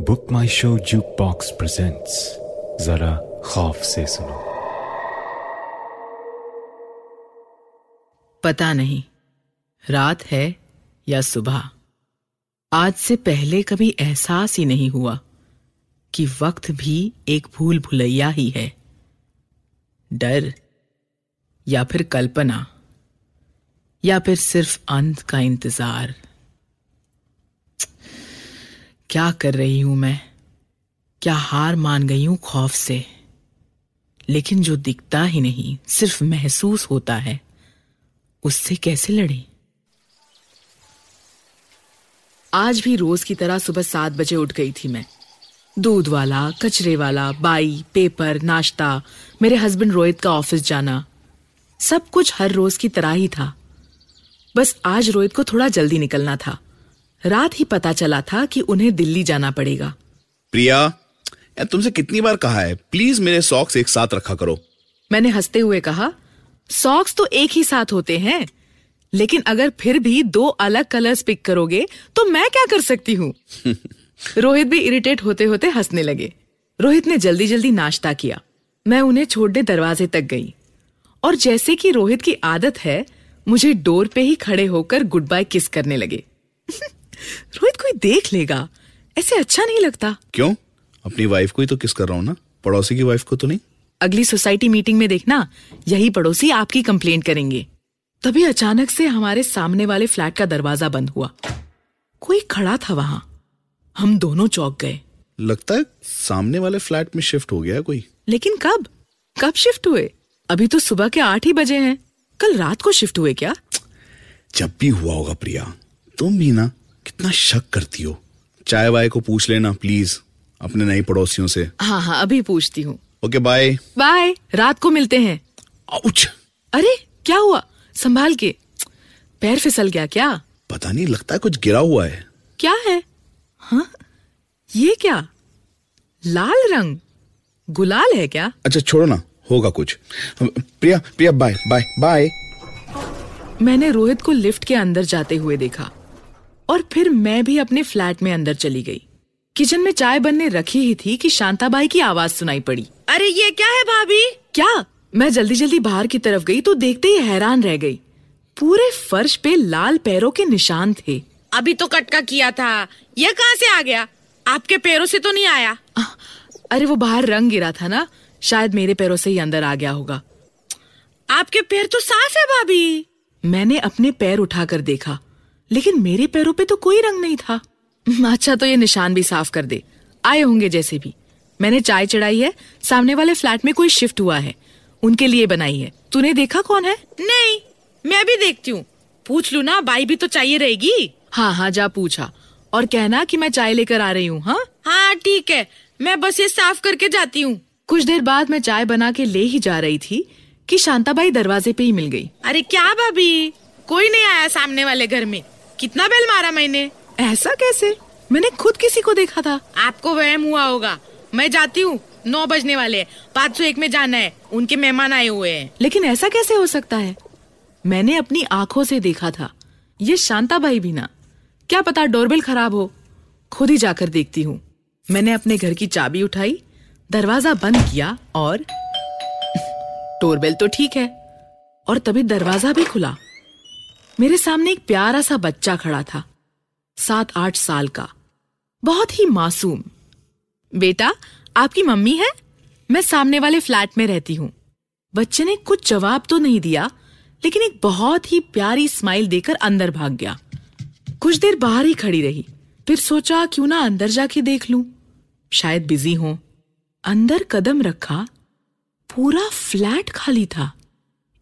Book my show juke box presents जरा खौफ से सुनो पता नहीं, रात है या सुबह। आज से पहले कभी एहसास ही नहीं हुआ कि वक्त भी एक भूल भुलैया ही है। डर, या फिर कल्पना, या फिर सिर्फ़ अंत का इंतज़ार। क्या कर रही हूँ मैं? क्या हार मान गई हूँ खौफ से? लेकिन जो दिखता ही नहीं, सिर्फ़ महसूस होता है। उससे कैसे लड़े? आज भी रोज की तरह सुबह सात बजे उठ गई थी मैं। दूध वाला, कचरे वाला, बाई, पेपर, नाश्ता, मेरे हस्बैंड रोहित का ऑफ़िस जाना, सब कुछ हर रोज की तरह ही था। बस आज रोहित को थोड़ा जल्दी निकलना था। रात ही पता चला था कि उन्हें दिल्ली जाना पड़ेगा। प्रिया यार तुमसे कितनी बार कहा है? प्लीज़ मेरे सॉक्स एक साथ रखा करो। मैंने हँसते हुए कहा सॉक्स तो एक ही साथ होते हैं लेकिन अगर फिर भी दो अलग कलर्स पिक करोगे तो मैं क्या कर सकती हूँ? रोहित भी इरिटेट होते होते हंसने लगे। रोहित ने जल्दी जल्दी नाश्ता किया। मैं उन्हें छोड़ने दरवाजे तक गई। और जैसे कि रोहित की आदत है मुझे डोर पे ही खड़े होकर गुड बाय किस करने लगे। रोहित कोई देख लेगा। ऐसे अच्छा नहीं लगता। क्यों? अपनी वाइफ को ही तो किस कर रहा हूँ ना? पड़ोसी की वाइफ को तो नहीं? अगली सोसाइटी मीटिंग में देखना यही पड़ोसी आपकी कंप्लेंट करेंगे। तभी अचानक से हमारे सामने वाले फ्लैट का दरवाज़ा बंद हुआ। कोई खड़ा था वहाँ। हम दोनों चौक गए। लगता है सामने वाले फ्लैट में शिफ्ट हो गया कोई? लेकिन कब? कब शिफ्ट हुए? अभी तो सुबह के आठ ही बजे हैं। कल रात को शिफ्ट हुए क्या? जब भी हुआ होगा प्रिया तुम भी ना। कितना शक करती हो। चाय वाय को पूछ लेना प्लीज़ अपने नए पड़ोसियों से। हाँ हाँ अभी पूछती हूँ। ओके बाय बाय रात को मिलते हैं। आउच अरे क्या हुआ? संभाल के। पैर फिसल गया क्या? पता नहीं लगता है कुछ गिरा हुआ है। क्या है? हाँ ये क्या? लाल रंग? गुलाल है क्या? अच्छा छोड़ो ना होगा कुछ। Priya Priya bye bye bye मैंने रोहित को लिफ्ट के अंदर जाते हुए देखा। और फिर मैं भी अपने फ्लैट में अंदर चली गई। किचन में चाय बनने रखी ही थी कि शांताबाई की आवाज़ सुनाई पड़ी। अरे ये क्या है भाभी? क्या? मैं जल्दी जल्दी बाहर की तरफ़ गई तो देखते ही हैरान रह गई। पूरे फर्श पे लाल पैरों के निशान थे। अभी तो कटका किया था। ये कहाँ से आ गया? आपके पैरों से तो नहीं आया। आ, अरे वो बाहर रंग गिरा था ना। शायद मेरे पैरों से ही अंदर आ गया होगा। आपके पैर तो साफ़ है भाभी। मैंने अपने पैर उठाकर देखा। लेकिन मेरे पैरों पे तो कोई रंग नहीं था। अच्छा तो ये निशान भी साफ़ कर दे। आए होंगे जैसे भी। मैंने चाय चढ़ाई है सामने वाले फ्लैट में कोई शिफ्ट हुआ है। उनके लिए बनाई है। तूने देखा कौन है? नहीं मैं भी देखती हूँ। पूछ लू ना बाई भी तो चाहिए रहेगी? हाँ हाँ जा पूछा। और कहना कि मैं चाय लेकर आ रही हूँ हाँ? हाँ ठीक है। मैं बस ये साफ़ करके जाती हूँ। कुछ देर बाद मैं चाय बना के ले ही जा रही थी कि शांताबाई दरवाजे पे ही मिल गई। अरे क्या भाभी? कोई नहीं आया सामने वाले घर में। कितना बेल मारा मैंने? ऐसा कैसे? मैंने खुद किसी को देखा था। आपको वहम हुआ होगा। मैं जाती हूँ। नौ बजने वाले पाँच सौ एक में जाना है। उनके मेहमान आए हुए हैं। लेकिन ऐसा कैसे हो सकता है? मैंने अपनी आँखों से देखा था। ये शांताबाई भी ना। क्या पता डोरबेल खराब हो। खुद ही जाकर देखती हूँ। मैंने अपने घर की चाबी उठाई दरवाज़ा बंद किया और डोरबेल तो ठीक है। और तभी दरवाज़ा भी खुला। मेरे सामने एक प्यारा सा बच्चा खड़ा था, सात आठ साल का। बहुत ही मासूम। बेटा, आपकी मम्मी है? मैं सामने वाले फ्लैट में रहती हूँ। बच्चे ने कुछ जवाब तो नहीं दिया, लेकिन एक बहुत ही प्यारी स्माइल देकर अंदर भाग गया। कुछ देर बाहर ही खड़ी रही, फिर सोचा, क्यों ना अंदर जाके देख लूँ। शायद बिज़ी हो। अंदर कदम रखा, पूरा फ्लैट खाली था।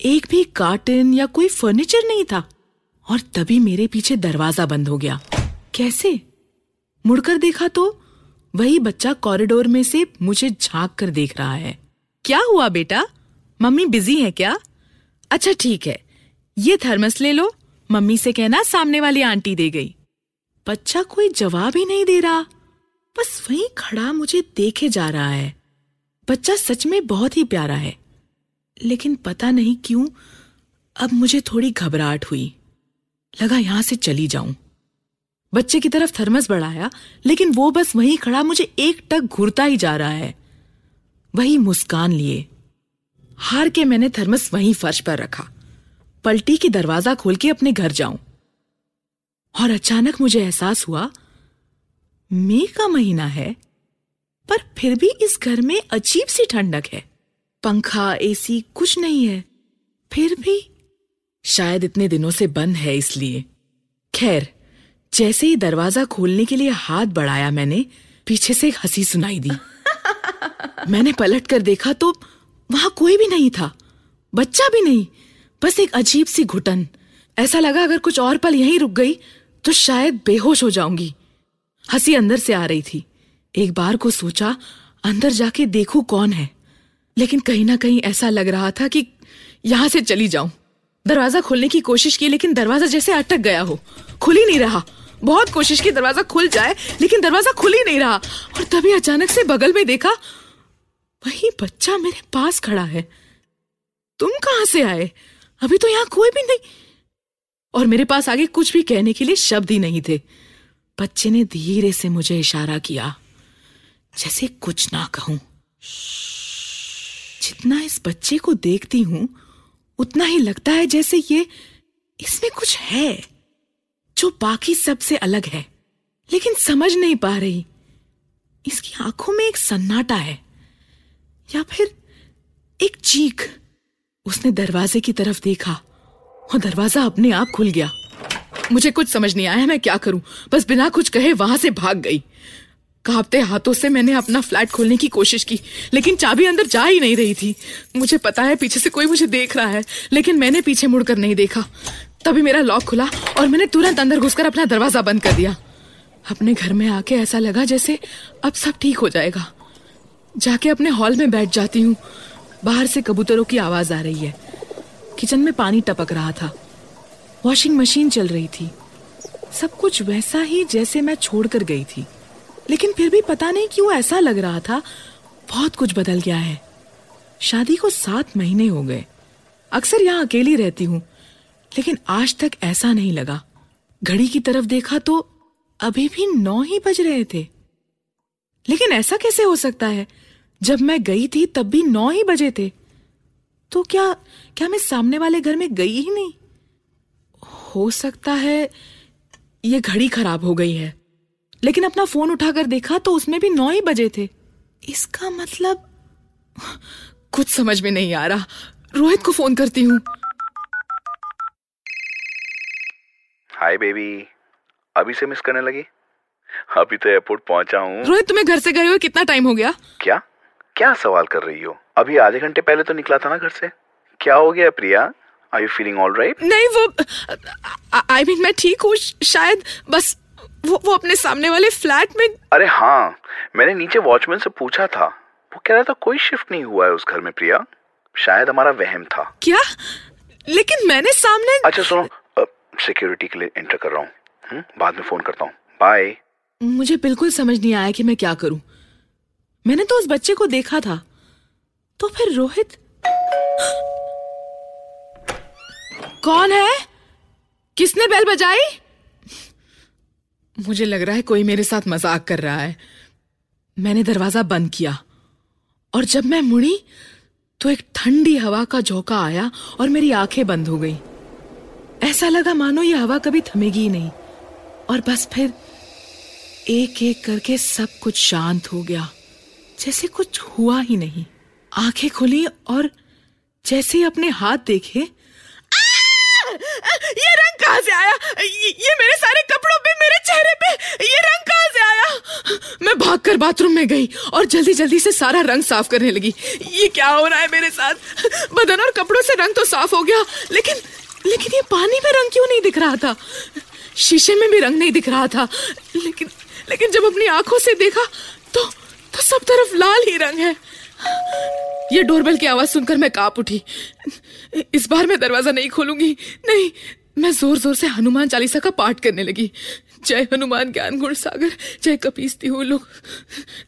एक भी कार्टन या कोई फर्नीचर नहीं था। और तभी मेरे पीछे दरवाज़ा बंद हो गया। कैसे? मुड़कर देखा तो वही बच्चा कॉरिडोर में से मुझे झाँक कर देख रहा है। क्या हुआ बेटा? मम्मी बिज़ी है क्या? अच्छा ठीक है। ये थर्मस ले लो। मम्मी से कहना सामने वाली आंटी दे गई। बच्चा कोई जवाब ही नहीं दे रहा। बस वहीं खड़ा मुझे देखे जा रहा है। बच्चा सच में बहुत ही प्यारा है। लेकिन पता नहीं क्यों, अब मुझे थोड़ी घबराहट हुई। लगा यहाँ से चली जाऊँ। बच्चे की तरफ़ थर्मस बढ़ाया, लेकिन वो बस वहीं खड़ा, मुझे एक टक घूरता ही जा रहा है। वही मुस्कान लिए। हार के मैंने थर्मस वहीं फर्श पर रखा। पलटी की दरवाज़ा खोल के अपने घर जाऊँ। और अचानक मुझे एहसास हुआ, मई का महीना है, पर फिर भी इस घर में अजीब सी ठंडक है। पंखा, एसी कुछ नहीं है। फिर भी शायद इतने दिनों से बंद है इसलिए। खैर जैसे ही दरवाज़ा खोलने के लिए हाथ बढ़ाया मैंने पीछे से एक हँसी सुनाई दी। मैंने पलट कर देखा तो वहाँ कोई भी नहीं था बच्चा भी नहीं बस एक अजीब सी घुटन। ऐसा लगा अगर कुछ और पल यहीं रुक गई तो शायद बेहोश हो जाऊँगी। हँसी अंदर से आ रही थी। एक बार को सोचा अंदर जाके देखूँ कौन है। लेकिन कहीं ना कहीं ऐसा लग रहा था कि यहाँ से चली जाऊँ। दरवाज़ा खोलने की कोशिश की, लेकिन दरवाज़ा जैसे अटक गया हो। खुल ही नहीं रहा। बहुत कोशिश की दरवाज़ा खुल जाए, लेकिन दरवाज़ा खुल ही नहीं रहा। और तभी अचानक से बगल में देखा, वही बच्चा मेरे पास खड़ा है। तुम कहाँ से आए? अभी तो यहाँ कोई भी नहीं। और मेरे पास आगे कुछ भी कहने के लिए शब्द ही नहीं थे। बच्चे ने धीरे से मुझे इशारा किया, जैसे कुछ ना कहूँ। जितना इस बच्चे को देखती हूँ उतना ही लगता है जैसे ये इसमें कुछ है, जो बाकी सबसे अलग है। लेकिन समझ नहीं पा रही। इसकी आँखों में एक सन्नाटा है, या फिर एक चीख। उसने दरवाजे की तरफ़ देखा और दरवाज़ा अपने आप खुल गया। मुझे कुछ समझ नहीं आया, मैं क्या करूँ? बस बिना कुछ कहे वहाँ से भाग गई। कांपते हाथों से मैंने अपना फ्लैट खोलने की कोशिश की, लेकिन चाबी अंदर जा ही नहीं रही थी। मुझे पता है पीछे से कोई मुझे देख रहा है, लेकिन मैंने पीछे मुड़कर नहीं देखा। तभी मेरा लॉक खुला और मैंने तुरंत अंदर घुसकर अपना दरवाज़ा बंद कर दिया। अपने घर में आके ऐसा लगा जैसे अब सब ठीक हो जाएगा। जाके अपने हॉल में बैठ जाती हूँ। बाहर से कबूतरों की आवाज़ आ रही है। किचन में पानी टपक रहा था। वॉशिंग मशीन चल रही थी। सब कुछ वैसा ही जैसे मैं छोड़कर गई थी। लेकिन फिर भी पता नहीं क्यों ऐसा लग रहा था, बहुत कुछ बदल गया है। शादी को सात महीने हो गए। अक्सर यहाँ अकेली रहती हूँ, लेकिन आज तक ऐसा नहीं लगा। घड़ी की तरफ़ देखा तो अभी भी नौ ही बज रहे थे। लेकिन ऐसा कैसे हो सकता है? जब मैं गई थी तब भी नौ ही बजे थे। तो क्या क्या मैं सामने वाले घर में गई ही नहीं? हो सकता है ये घड़ी खराब हो गई है। लेकिन अपना फ़ोन उठाकर देखा तो उसमें भी नौ ही बजे थे। इसका मतलब? कुछ समझ में नहीं आ रहा। रोहित को फ़ोन करती हूँ। हाय बेबी अभी से मिस करने लगी? अभी तो एयरपोर्ट पहुँचा हूँ। रोहित तुम्हें घर से गए हुए कितना टाइम हो गया? क्या? क्या सवाल कर रही हो? अभी आधे घंटे पहले तो निकला था ना घर से। क्या हो गया Priya? Are you feeling all right नहीं वो आई मीन मैं ठीक हूँ। शायद बस वो वो अपने सामने वाले फ्लैट में अरे हाँ मैंने नीचे वॉचमैन से पूछा था। वो कह रहा था कोई शिफ्ट नहीं हुआ है उस घर में प्रिया। शायद हमारा वहम था। क्या? लेकिन मैंने सामने अच्छा सुनो सिक्योरिटी के लिए एंटर कर रहा हूँ। हम्म, बाद में फ़ोन करता हूँ। बाय मुझे बिल्कुल समझ नहीं आया कि मैं क्या करूँ। मैंने तो उस बच्चे को देखा था। तो फिर रोहित? कौन है? किसने बेल बजाई? मुझे लग रहा है कोई मेरे साथ मज़ाक कर रहा है। मैंने दरवाज़ा बंद किया और जब मैं मुड़ी तो एक ठंडी हवा का झोंका आया और मेरी आँखें बंद हो गई। ऐसा लगा मानो ये हवा कभी थमेगी ही नहीं। और बस फिर एक एक करके सब कुछ शांत हो गया, जैसे कुछ हुआ ही नहीं। आँखें खुली और जैसे ही अपने हाथ देखे आ! ये कहाँ से आया? ये, ये मेरे सारे कपड़ों पे मेरे चेहरे पे ये रंग कहाँ से आया? मैं भागकर बाथरूम में गई और जल्दी जल्दी से सारा रंग साफ़ करने लगी। ये क्या हो रहा है मेरे साथ? बदन और कपड़ों से रंग तो साफ़ हो गया लेकिन लेकिन ये पानी में रंग क्यों नहीं दिख रहा था? शीशे में भी रंग नहीं दिख रहा था। लेकिन लेकिन जब अपनी आँखों से देखा तो तो सब तरफ़ लाल ही रंग है। ये डोरबेल की आवाज़ सुनकर मैं काँप उठी। इस बार मैं दरवाज़ा नहीं खोलूँगी। नहीं मैं ज़ोर ज़ोर से हनुमान चालीसा का पाठ करने लगी। जय हनुमान ज्ञान गुण सागर, जय कपीसती हूँ लोग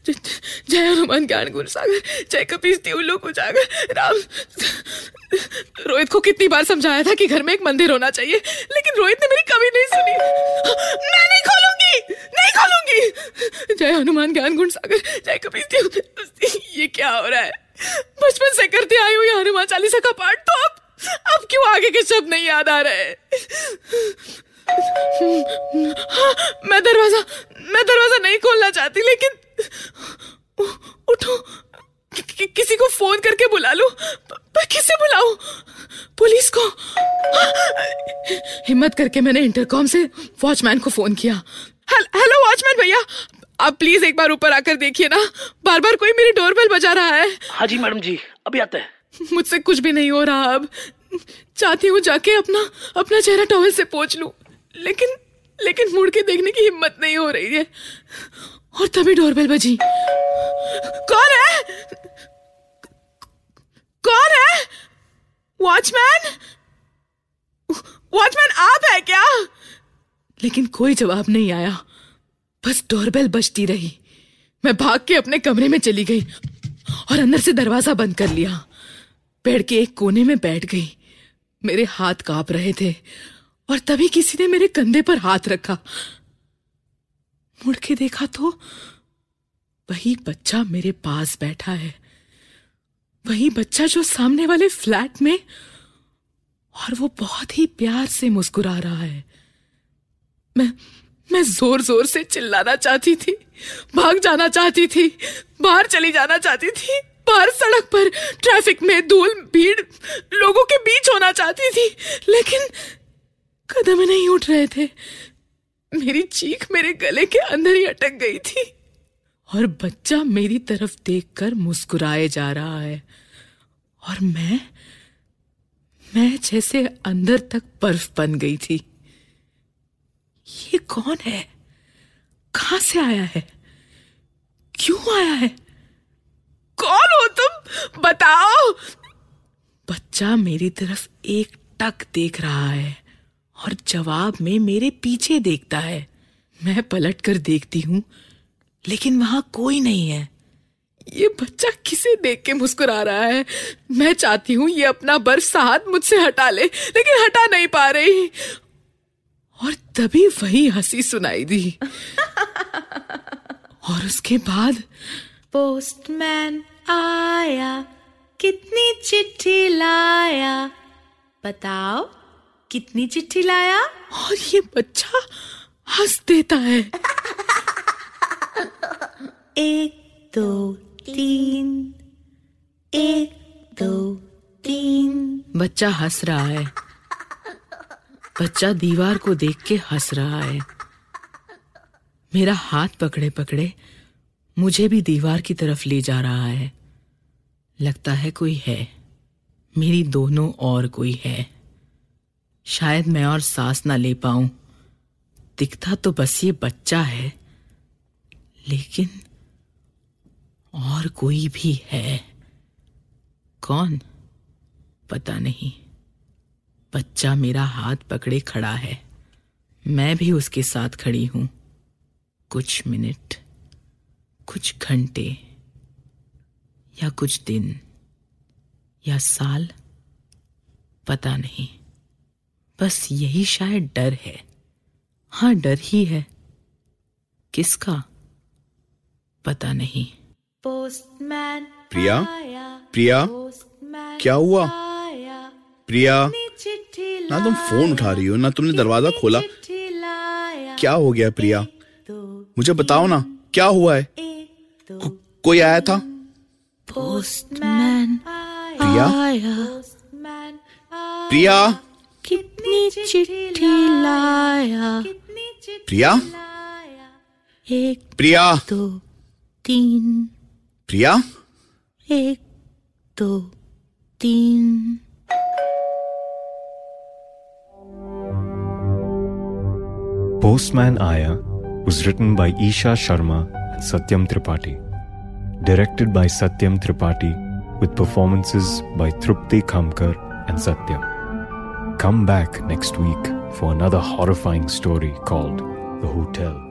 जय हनुमान ज्ञान गुण सागर, जय कपीसती हूँ लोग उजागर राम। रोहित को कितनी बार समझाया था कि घर में एक मंदिर होना चाहिए, लेकिन रोहित ने मेरी कभी नहीं सुनी। मैं नहीं खोलूँगी! नहीं खोलूँगी! जय हनुमान ज्ञान गुण सागर, जय कपीसती हूँ ये क्या हो रहा है? बचपन से करते आई हुई हनुमान चालीसा का पाठ तो अब अब क्यों आगे के शब्द नहीं याद आ रहे? हाँ, मैं दरवाज़ा मैं दरवाज़ा नहीं खोलना चाहती लेकिन उठो कि, किसी को फ़ोन करके बुला लूँ? पर किसे बुलाऊं? पुलिस को? हिम्मत करके मैंने इंटरकॉम से वॉचमैन को फ़ोन किया। हेलो वॉचमैन भैया। आप प्लीज़ एक बार ऊपर आकर देखिए ना। बार बार कोई मेरी डोरबेल बजा रहा है। हाँ जी मैडम जी अभी आते हैं। मुझसे कुछ भी नहीं हो रहा, अब चाहती हूँ जाके अपना अपना चेहरा टॉवल से पोछ लूँ। लेकिन लेकिन मुड़ के देखने की हिम्मत नहीं हो रही है। और तभी डोरबेल बजी। कौन है? कौन है? वॉचमैन? वॉचमैन, आप है क्या? लेकिन कोई जवाब नहीं आया। बस डोरबेल बजती रही। मैं भाग के अपने कमरे में चली गई और अंदर से दरवाज़ा बंद कर लिया। पेड़ के एक कोने में बैठ गई। मेरे हाथ काँप रहे थे और तभी किसी ने मेरे कंधे पर हाथ रखा। मुड़ के देखा तो वही बच्चा मेरे पास बैठा है। वही बच्चा जो सामने वाले फ्लैट में और वो बहुत ही प्यार से मुस्कुरा रहा है। मैं मैं ज़ोर ज़ोर से चिल्लाना चाहती थी, भाग जाना चाहती थी, बाहर चली जाना चाहती थी। बाहर सड़क पर ट्रैफ़िक में धूल, भीड़ लोगों के बीच होना चाहती थी, लेकिन कदम नहीं उठ रहे थे। मेरी चीख मेरे गले के अंदर ही अटक गई थी। और बच्चा मेरी तरफ़ देखकर मुस्कुराए जा रहा है। और मैं मैं जैसे अंदर तक बर्फ़ बन गई थी। ये कौन है? कहाँ से आया है? क्यों आया है? बताओ। बच्चा मेरी तरफ़ एक टक देख रहा है और जवाब में मेरे पीछे देखता है। मैं पलट कर देखती हूँ लेकिन वहाँ कोई नहीं है। ये बच्चा किसे देख के मुस्कुरा रहा है? मैं चाहती हूँ ये अपना बर्फ़ हाथ मुझसे हटा ले लेकिन हटा नहीं पा रही। और तभी वही हँसी सुनाई दी। और उसके बाद पोस्टमैन। आया कितनी चिट्ठी लाया। बताओ कितनी चिट्ठी लाया? और ये बच्चा हंस देता है। एक दो तीन। एक दो तीन। बच्चा हंस रहा है। बच्चा दीवार को देख के हंस रहा है। मेरा हाथ पकड़े पकड़े मुझे भी दीवार की तरफ़ ले जा रहा है। लगता है कोई है। मेरी दोनों और कोई है। शायद मैं और सांस ना ले पाऊँ। दिखता तो बस ये बच्चा है। लेकिन और कोई भी है। कौन? पता नहीं। बच्चा मेरा हाथ पकड़े खड़ा है। मैं भी उसके साथ खड़ी हूँ। कुछ मिनट, कुछ घंटे। या कुछ दिन या साल पता नहीं। बस यही शायद डर है। हाँ डर ही है। किसका? पता नहीं। पोस्टमैन प्रिया? प्रिया? क्या हुआ? प्रिया? ना तुम फ़ोन उठा रही हो ना तुमने दरवाज़ा खोला। क्या हो गया प्रिया? मुझे बताओ ना क्या हुआ है? को, कोई आया था? पोस्टमैन आया। प्रिया? कितनी चिट्ठी लाया। प्रिया? एक प्रिया? दो तीन। प्रिया? एक दो तीन। पोस्टमैन आया was written by Isha Sharma Satyam Tripathi Directed by Satyam Tripathi with performances by Trupti Kamkar and Satyam. Come back next week for another horrifying story called The Hotel.